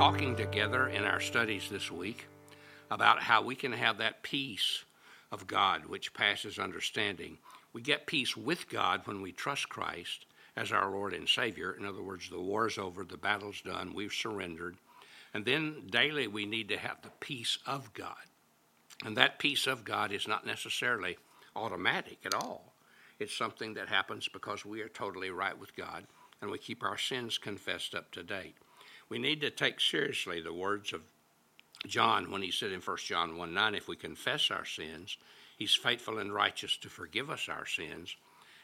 talking together in our studies this week about how we can have that peace of God which passes understanding. We get peace with God when we trust Christ as our Lord and Savior. In other words, the war is over, the battle's done, we've surrendered. And then daily we need to have the peace of God. And that peace of God is not necessarily automatic at all. It's something that happens because we are totally right with God and we keep our sins confessed up to date. We need to take seriously the words of John when he said in 1 John 1 9, if we confess our sins, he's faithful and righteous to forgive us our sins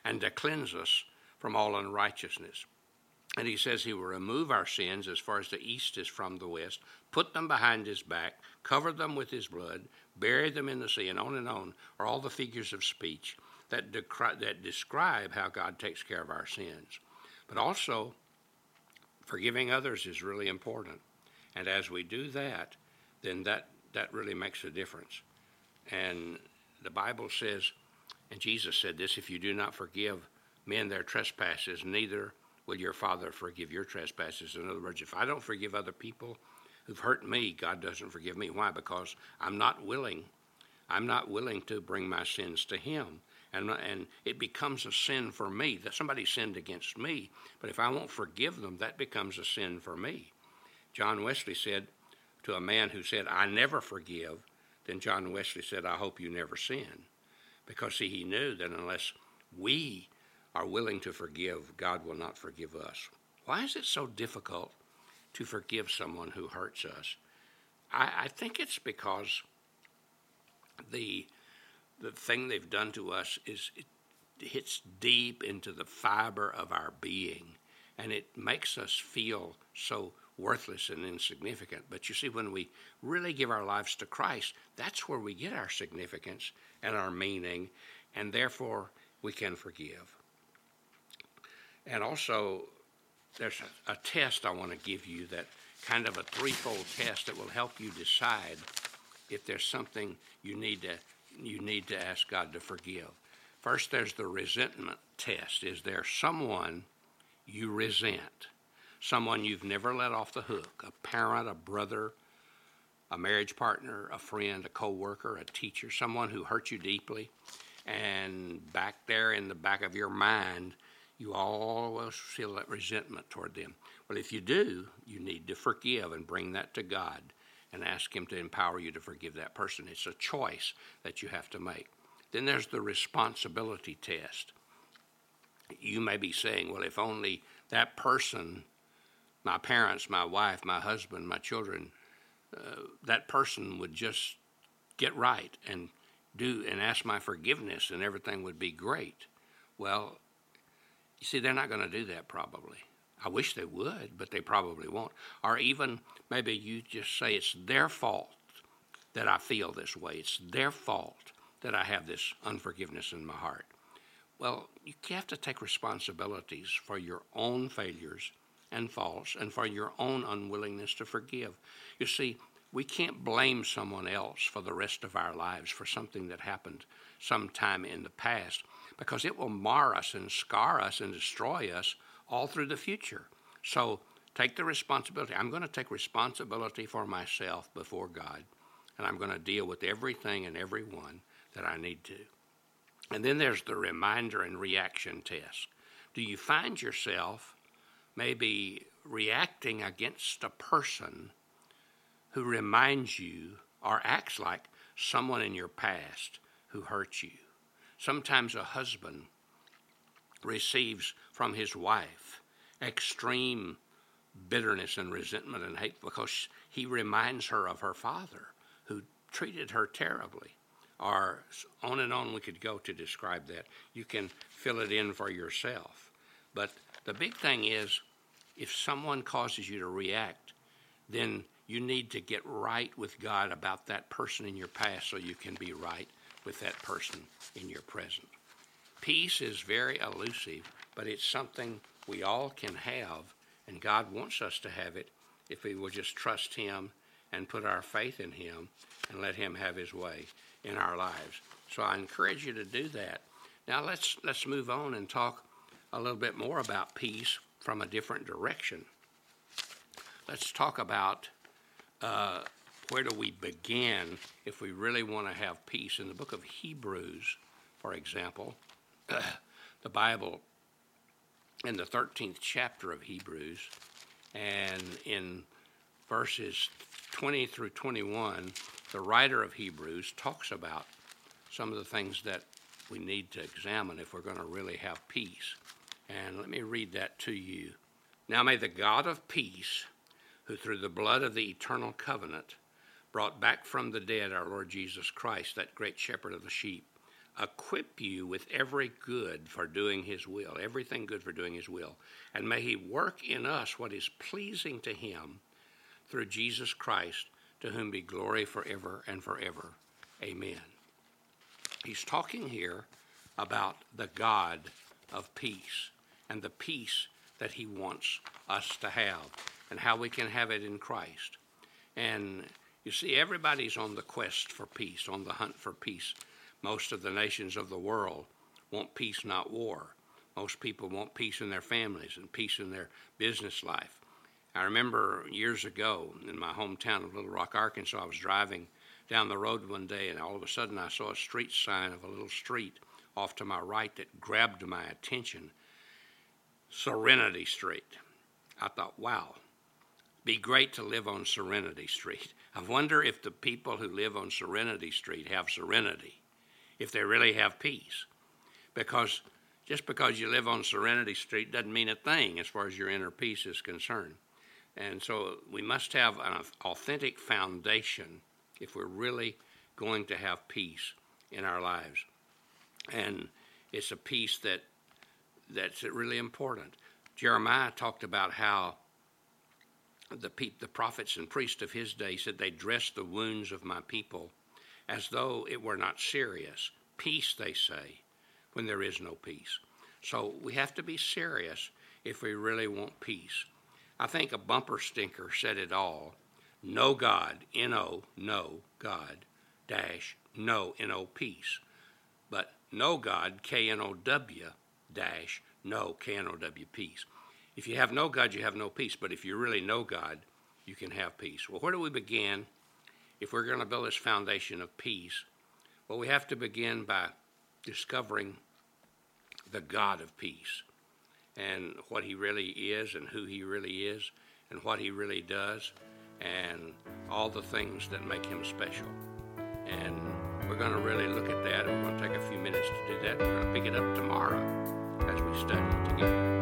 and to cleanse us from all unrighteousness. And he says he will remove our sins as far as the east is from the west, put them behind his back, cover them with his blood, bury them in the sea, and on and on are all the figures of speech that, decri- that describe how God takes care of our sins. But also, forgiving others is really important. And as we do that, then that, that really makes a difference. And the Bible says, and Jesus said this if you do not forgive men their trespasses, neither will your Father forgive your trespasses. In other words, if I don't forgive other people who've hurt me, God doesn't forgive me. Why? Because I'm not willing. I'm not willing to bring my sins to Him. And, and it becomes a sin for me that somebody sinned against me. But if I won't forgive them, that becomes a sin for me. John Wesley said to a man who said, I never forgive, then John Wesley said, I hope you never sin. Because, see, he knew that unless we are willing to forgive, God will not forgive us. Why is it so difficult to forgive someone who hurts us? I, I think it's because the the thing they've done to us is it hits deep into the fiber of our being, and it makes us feel so worthless and insignificant. But you see, when we really give our lives to Christ, that's where we get our significance and our meaning, and therefore we can forgive. And also, there's a, a test I want to give you that kind of a threefold test that will help you decide if there's something you need to you need to ask God to forgive. First, there's the resentment test. Is there someone you resent? Someone you've never let off the hook? A parent, a brother, a marriage partner, a friend, a co-worker, a teacher, someone who hurt you deeply, and back there in the back of your mind, you always feel that resentment toward them. Well, if you do, you need to forgive and bring that to God and ask Him to empower you to forgive that person. It's a choice that you have to make. Then there's the responsibility test. You may be saying, well, if only that person, my parents, my wife, my husband, my children, uh, that person would just get right and do and ask my forgiveness and everything would be great. Well, you see, they're not going to do that probably. I wish they would, but they probably won't. Or even maybe you just say it's their fault that I feel this way. It's their fault that I have this unforgiveness in my heart. Well, you have to take responsibilities for your own failures and faults and for your own unwillingness to forgive. You see, we can't blame someone else for the rest of our lives for something that happened sometime in the past because it will mar us and scar us and destroy us all through the future. So take the responsibility. I'm going to take responsibility for myself before God, and I'm going to deal with everything and everyone that I need to. And then there's the reminder and reaction test. Do you find yourself maybe reacting against a person who reminds you or acts like someone in your past who hurt you? Sometimes a husband receives from his wife extreme bitterness and resentment and hate because he reminds her of her father who treated her terribly. Or on and on we could go to describe that. You can fill it in for yourself. But the big thing is if someone causes you to react, then you need to get right with God about that person in your past so you can be right with that person in your present. Peace is very elusive, but it's something we all can have, and God wants us to have it if we will just trust Him and put our faith in Him and let Him have His way in our lives. So I encourage you to do that. Now let's let's move on and talk a little bit more about peace from a different direction. let's talk about uh, where do we begin if we really want to have peace. In the book of Hebrews, for example, the Bible, in the 13th chapter of Hebrews, and in verses 20 through 21, the writer of Hebrews talks about some of the things that we need to examine if we're going to really have peace. And let me read that to you. Now may the God of peace, who through the blood of the eternal covenant brought back from the dead our Lord Jesus Christ, that great shepherd of the sheep, equip you with every good for doing his will, everything good for doing his will. And may he work in us what is pleasing to him through Jesus Christ, to whom be glory forever and forever. Amen. He's talking here about the God of peace and the peace that he wants us to have and how we can have it in Christ. And you see, everybody's on the quest for peace, on the hunt for peace. Most of the nations of the world want peace, not war. Most people want peace in their families and peace in their business life. I remember years ago in my hometown of Little Rock, Arkansas, I was driving down the road one day and all of a sudden I saw a street sign of a little street off to my right that grabbed my attention Serenity Street. I thought, wow, be great to live on Serenity Street. I wonder if the people who live on Serenity Street have serenity, if they really have peace. Because just because you live on Serenity Street doesn't mean a thing as far as your inner peace is concerned. And so we must have an authentic foundation if we're really going to have peace in our lives. And it's a peace that that's really important. Jeremiah talked about how the, pe- the prophets and priests of his day said they dressed the wounds of my people as though it were not serious. Peace, they say, when there is no peace. So we have to be serious if we really want peace. I think a bumper stinker said it all. No God, N O, no God, dash, no, N O, peace. But no God, K N O W, dash, no, K N O W, peace. If you have no God, you have no peace. But if you really know God, you can have peace. Well, where do we begin if we're going to build this foundation of peace? Well, we have to begin by discovering the God of peace and what he really is and who he really is and what he really does and all the things that make him special. And we're going to really look at that we're going to take a few minutes to do that. We're going to pick it up tomorrow as we study.